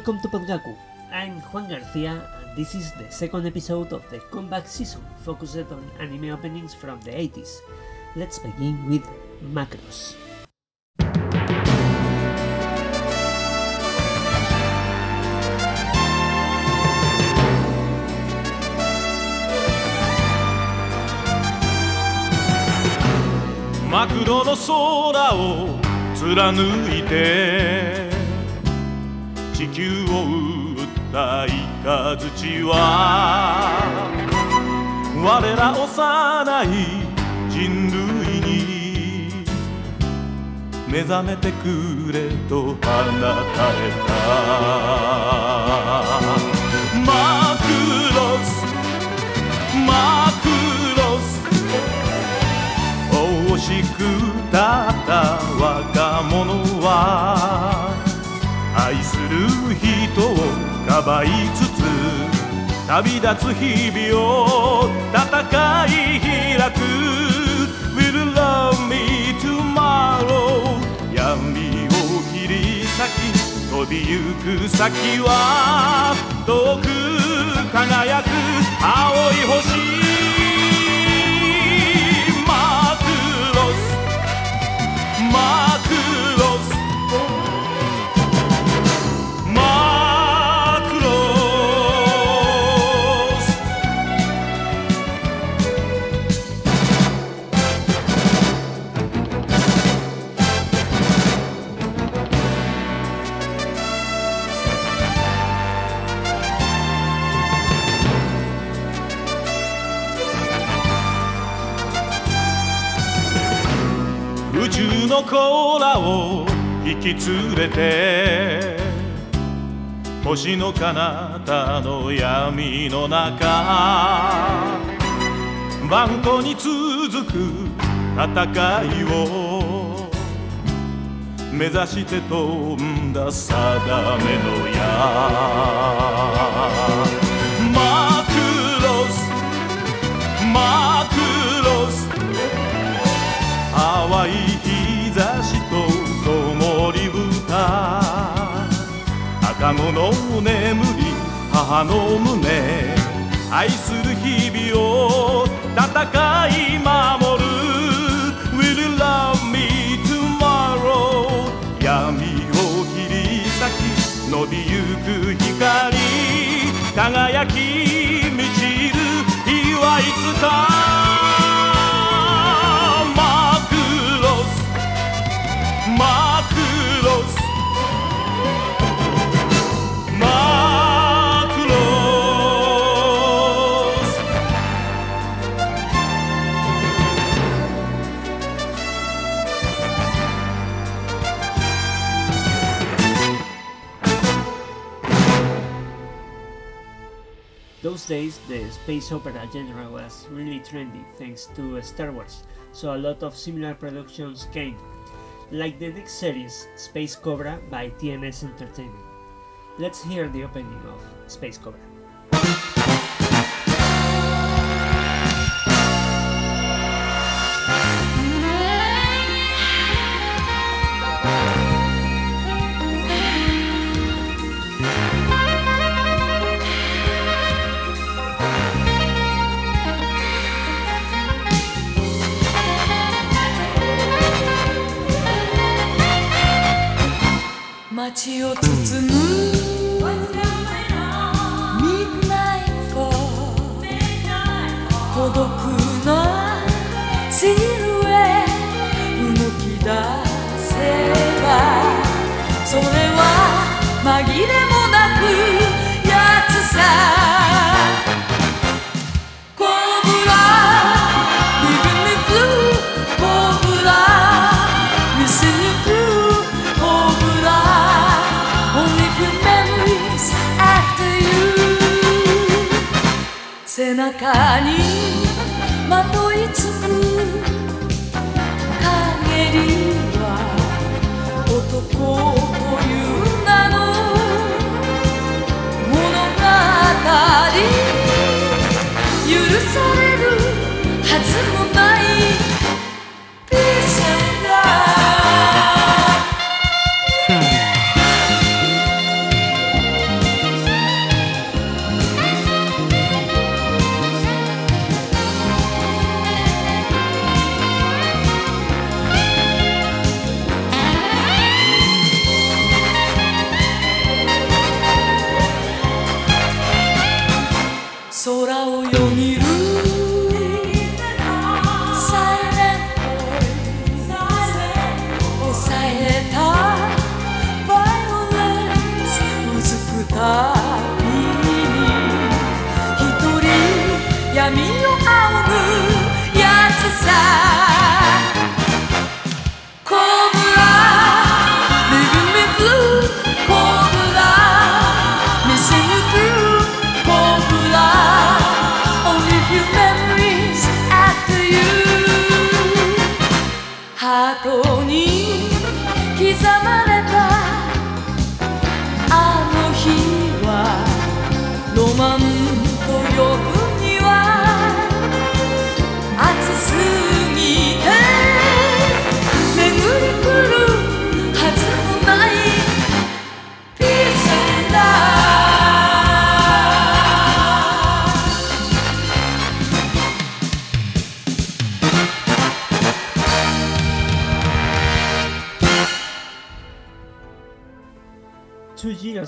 Welcome to Podgaku. I'm Juan Garcia, and this is the second episode of the comeback season focused on anime openings from the 80s. Let's begin with Macross. マクロの空を貫いて 地球を打った雷は我ら幼い人類に目覚めてくれと放たれた。マクロスマクロス惜しくたった若者は。愛する人をかばいつつ旅立つ日々を戦い開く。Will love me tomorrow? 闇を切り裂き飛びゆく先は遠く輝く青い星。マクロス。マクロスのコーラを引き連れて星の彼方の闇の中万古に続く戦いを目指して飛んだ定めの矢。赤子の眠り母の胸。愛する日々を戦い守る Will you love me tomorrow 闇を切り裂き伸びゆく光輝き満ちる日はいつか days, the space opera genre was really trendy thanks to Star Wars, so a lot of similar productions came, like the next series, Space Cobra by TNS Entertainment. Let's hear the opening of Space Cobra.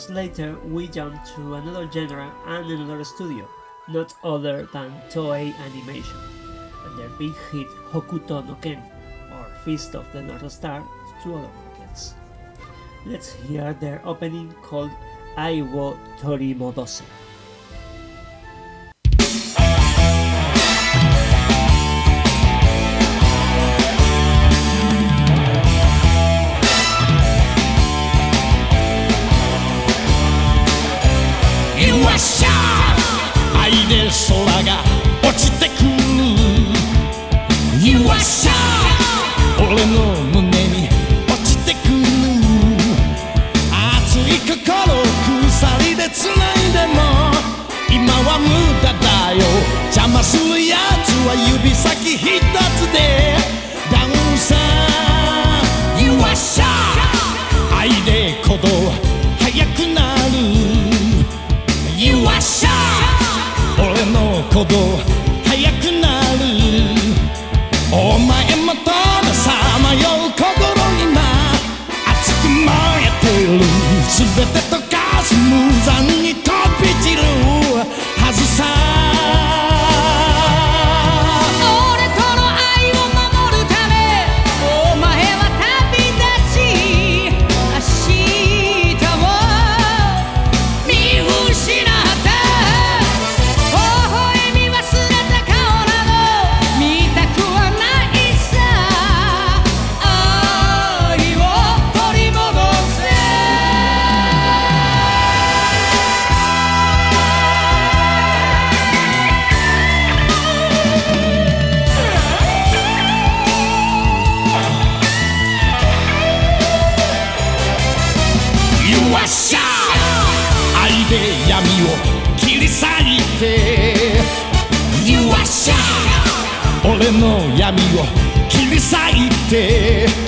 Years later, we jump to another genre and another studio, not other than Toei Animation, and their big hit Hokuto no Ken, or Feast of the North Star, to other markets. Let's hear their opening called Ai wo Torimodose. よっしゃ。愛で空が落ちてくる。よっしゃ。俺の胸に落ちてくる。熱い心鎖で繋いでも。今は無駄だよ。邪魔するやつは指先一つで。ダウンさ。よっしゃ。愛で鼓動。速くな。modo の闇を切り裂いて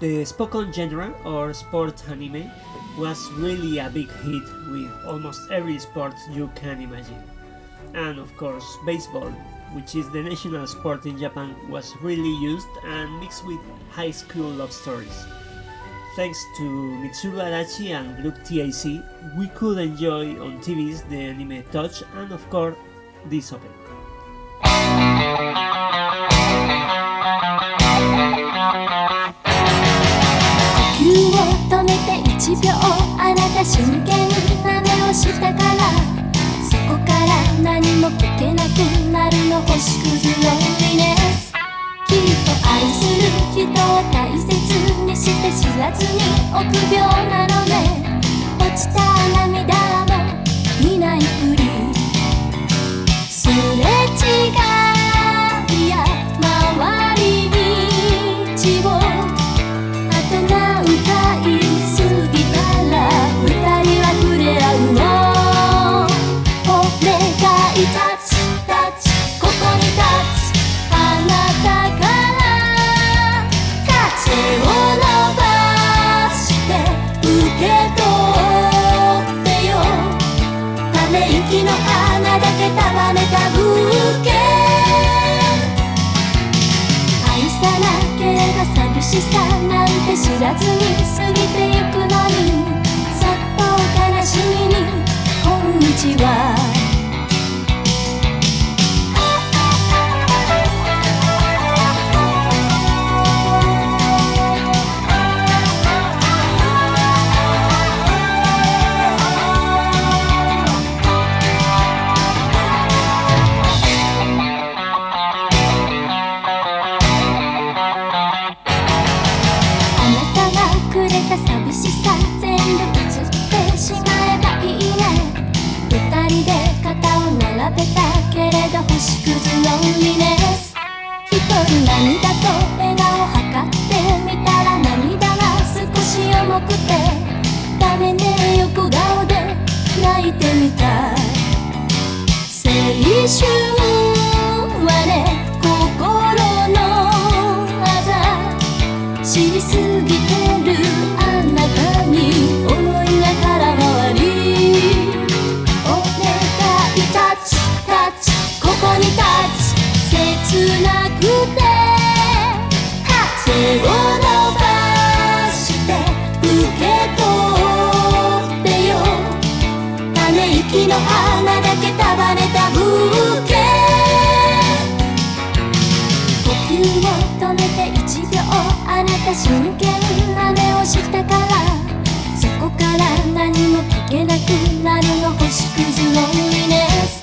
the spoken genre or sports anime was really a big hit with almost every sport you can imagine. And of course, baseball, which is the national sport in Japan, was really used and mixed with high school love stories. Thanks to Mitsuru Adachi and Group TAC, we could enjoy on TVs the anime Touch and of course this opening. 呼秒あなた真剣な目をしたからそこから何も聞けなくなるの星屑ロンリネス。きっと愛する人を大切にして知らずに臆病なのね。落ちた涙も見ないふり。すれ違う。さなんて知らずに過ぎてゆくの花だけ束ねたブーケ呼吸を止めて一秒あなた真剣な目をしたからそこから何も聞けなくなるの星屑ロンリネス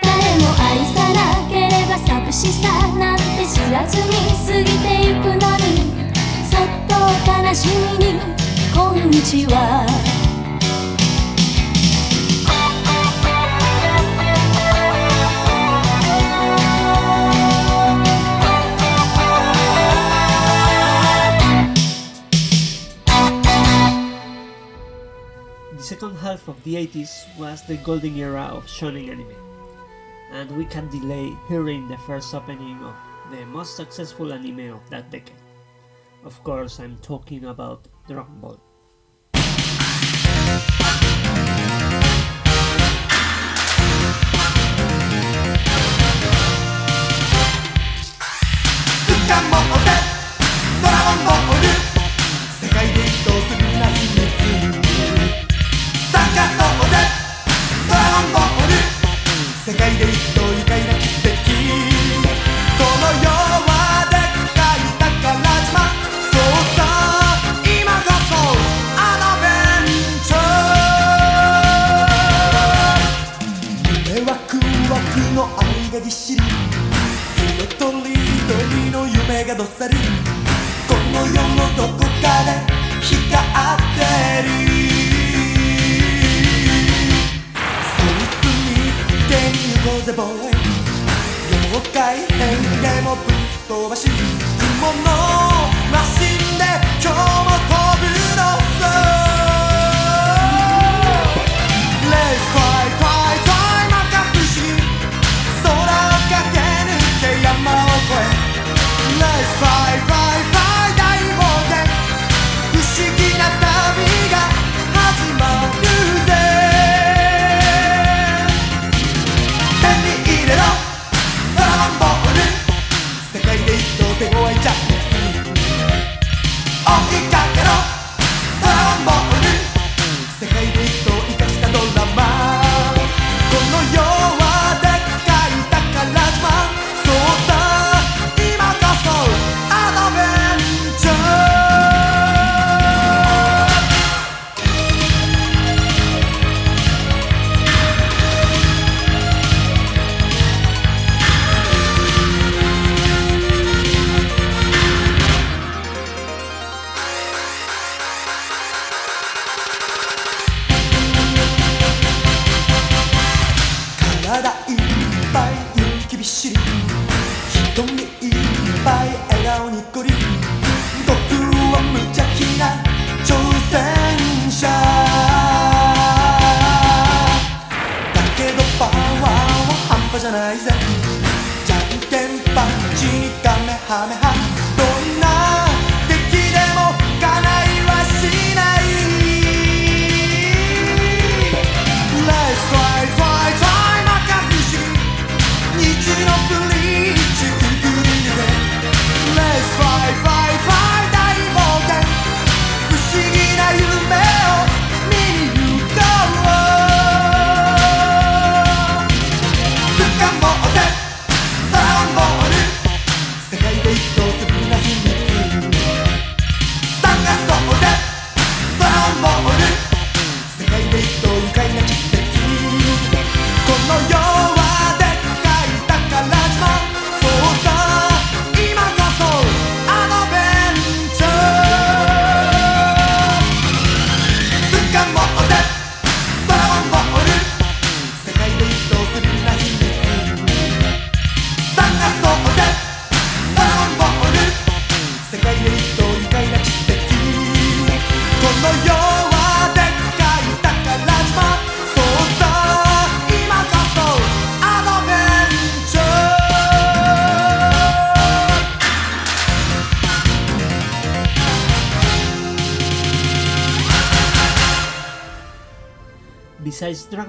誰も愛さなければ寂しさなんて知らずに過ぎてゆくのにそっと悲しみに「こんにちは」second half of the 80s was the golden era of shonen anime, and we can't delay hearing the first opening of the most successful anime of that decade. Of course, I'm talking about Dragon Ball. つか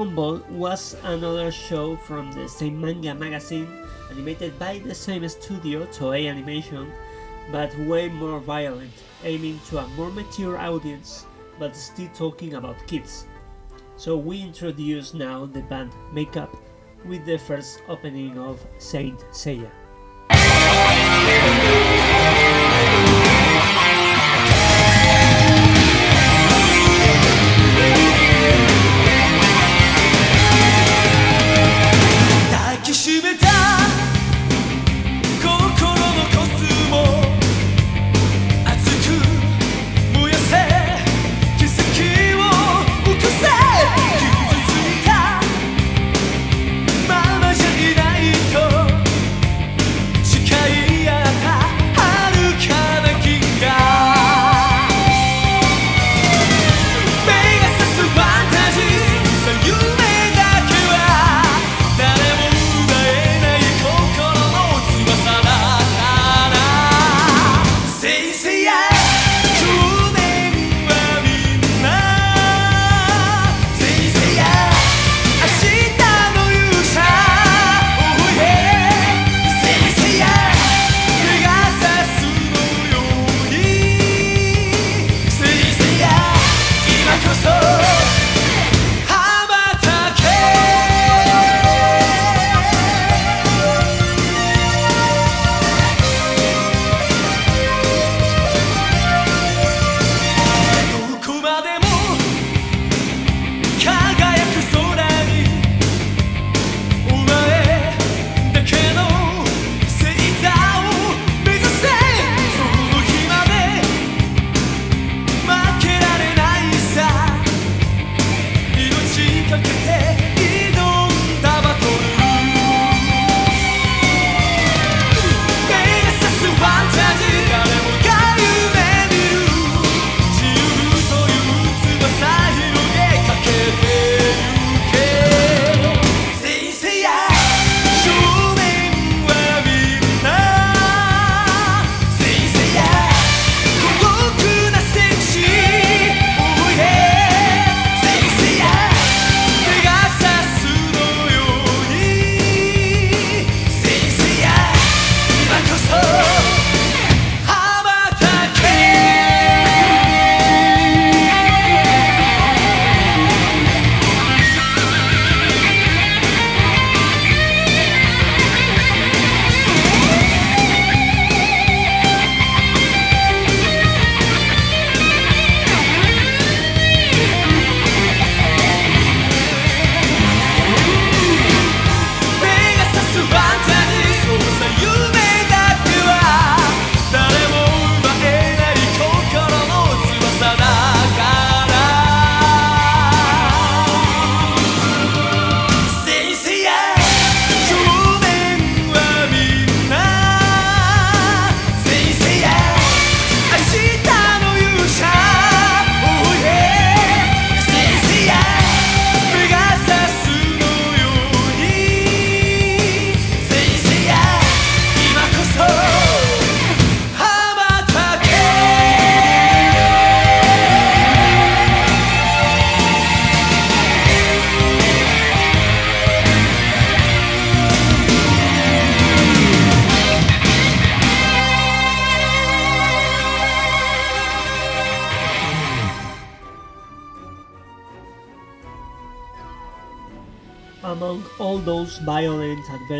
Dragon Ball was another show from the same manga magazine, animated by the same studio, Toei Animation, but way more violent, aiming to a more mature audience, but still talking about kids. So we introduce now the band Makeup with the first opening of Saint Seiya.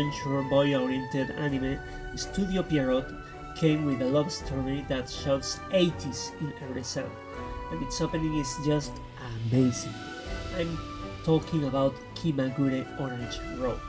adventure boy-oriented anime, Studio Pierrot came with a love story that shouts 80s in every cell, and its opening is just amazing. I'm talking about Kimagure Orange Road.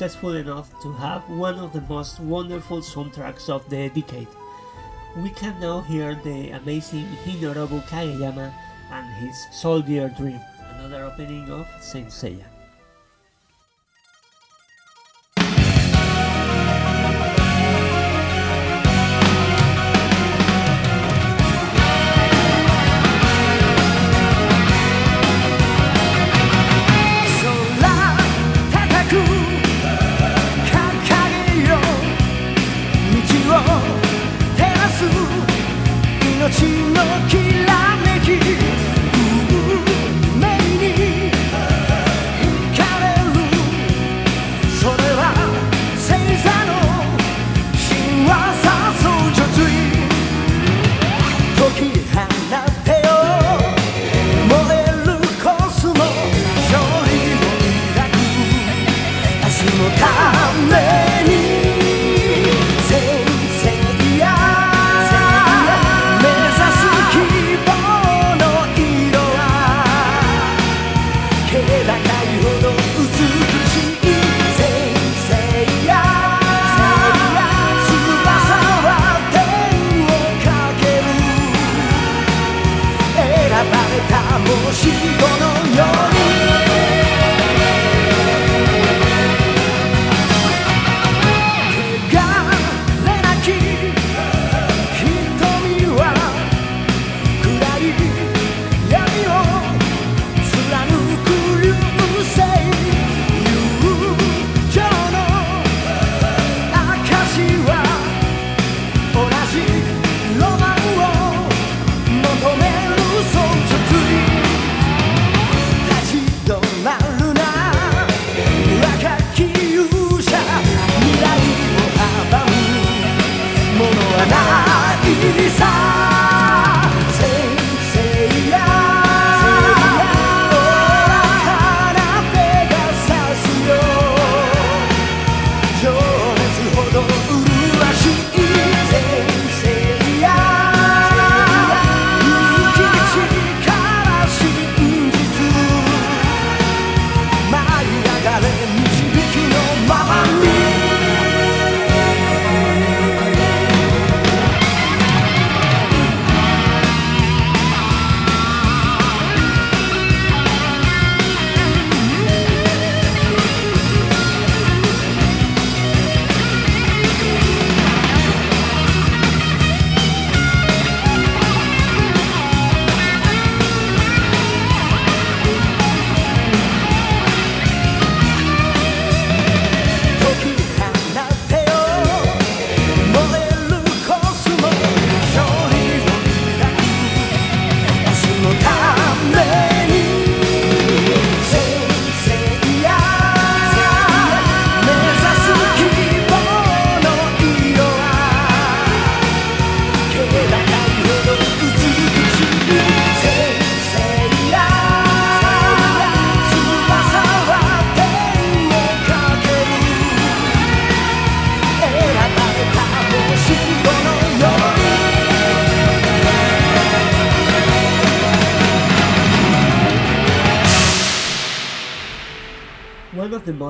successful enough to have one of the most wonderful soundtracks of the decade. We can now hear the amazing Hinorobu Kageyama and his Soldier Dream, another opening of Saint Seiya.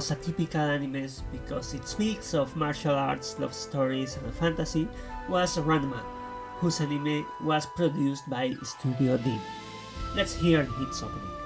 a atypical animes because it speaks of martial arts, love stories, and fantasy was Ranma, whose anime was produced by Studio Deen. Let's hear its opening.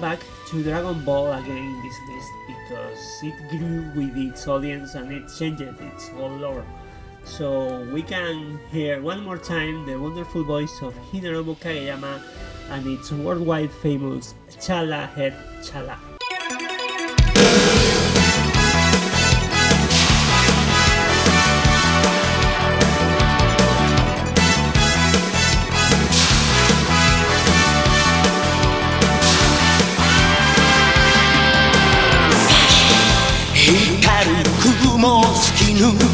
Back to Dragon Ball again in this list because it grew with its audience and it changed its whole lore. So we can hear one more time the wonderful voice of Hinorobu Kageyama and its worldwide famous Chala Head Chala.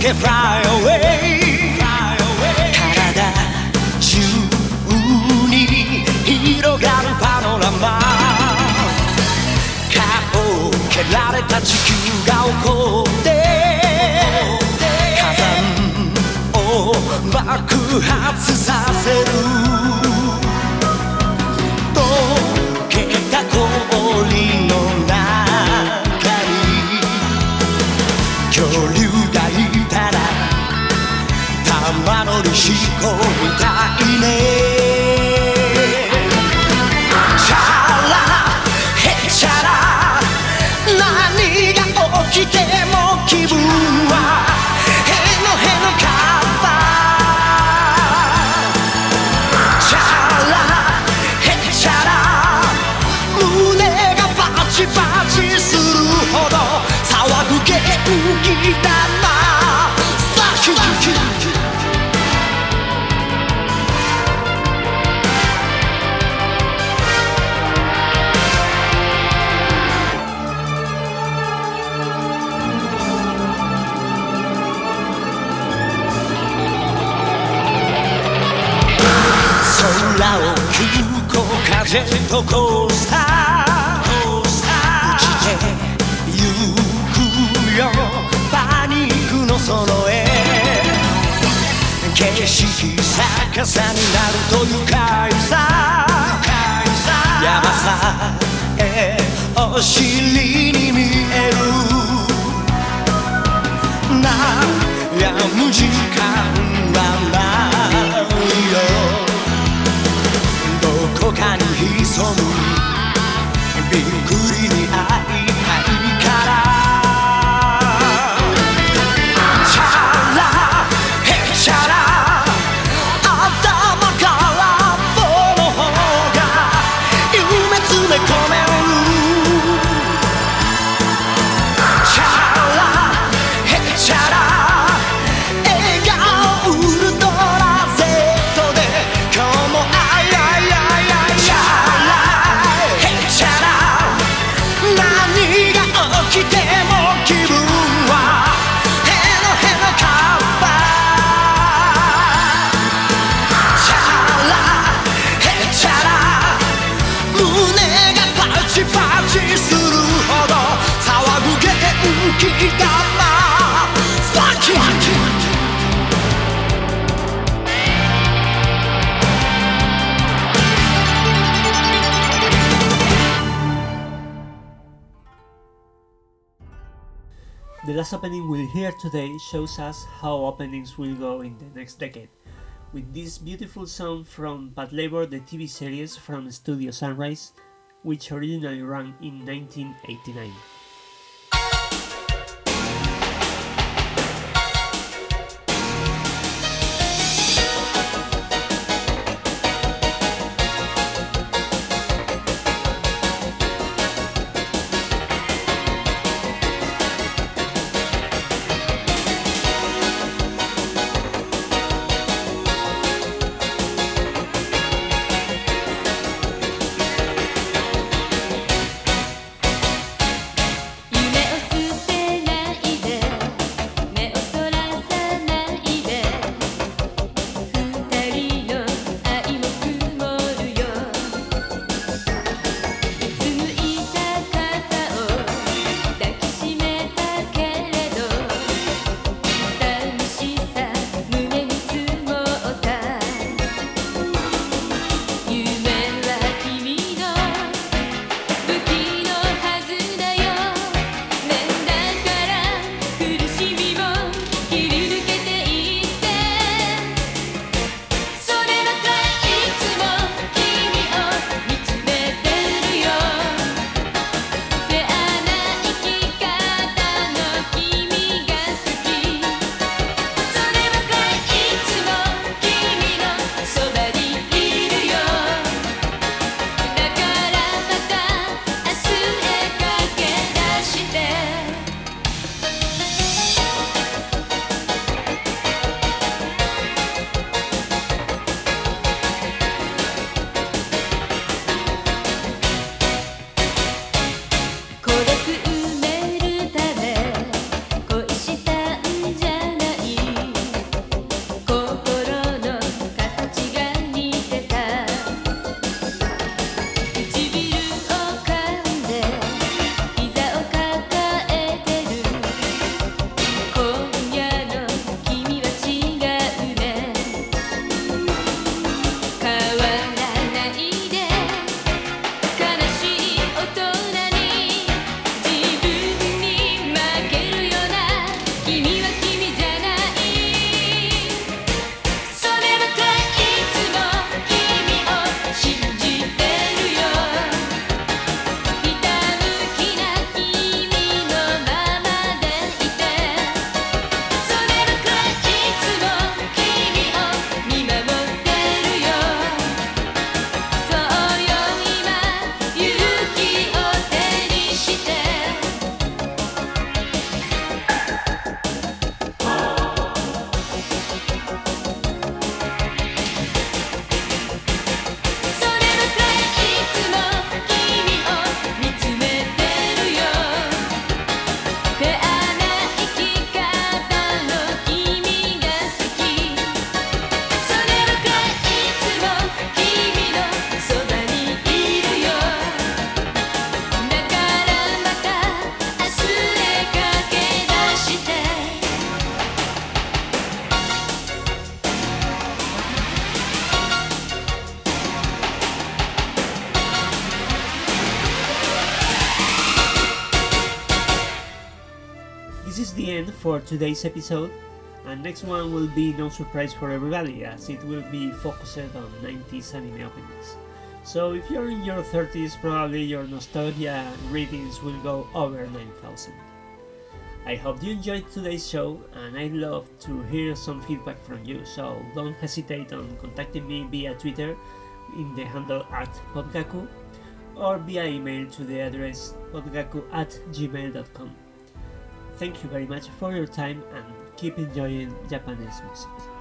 け Fly away. 体中に広がるパノラマ。顔を蹴られた地球が起こって。火山を爆発させる。溶けた氷の中に。恐竜りしこみたいねチャラヘチャラ何が起きても気分ジェットコースター。落ちてゆくよ。パニックのその絵景色逆さになると愉快さ。山さえお尻に見える。悩む時間はないよ。どこかに潜む。びっくりに opening we'll hear today shows us how openings will go in the next decade. With this beautiful song from Bad Labor, the TV series from Studio Sunrise, which originally ran in 1989. For today's episode, and next one will be no surprise for everybody as it will be focused on 90s anime openings. So if you're in your 30s, probably your nostalgia readings will go over 9000. I hope you enjoyed today's show and I'd love to hear some feedback from you, so don't hesitate on contacting me via Twitter in the handle at podgaku or via email to the address podgaku at gmail.com. Thank you very much for your time and keep enjoying Japanese music.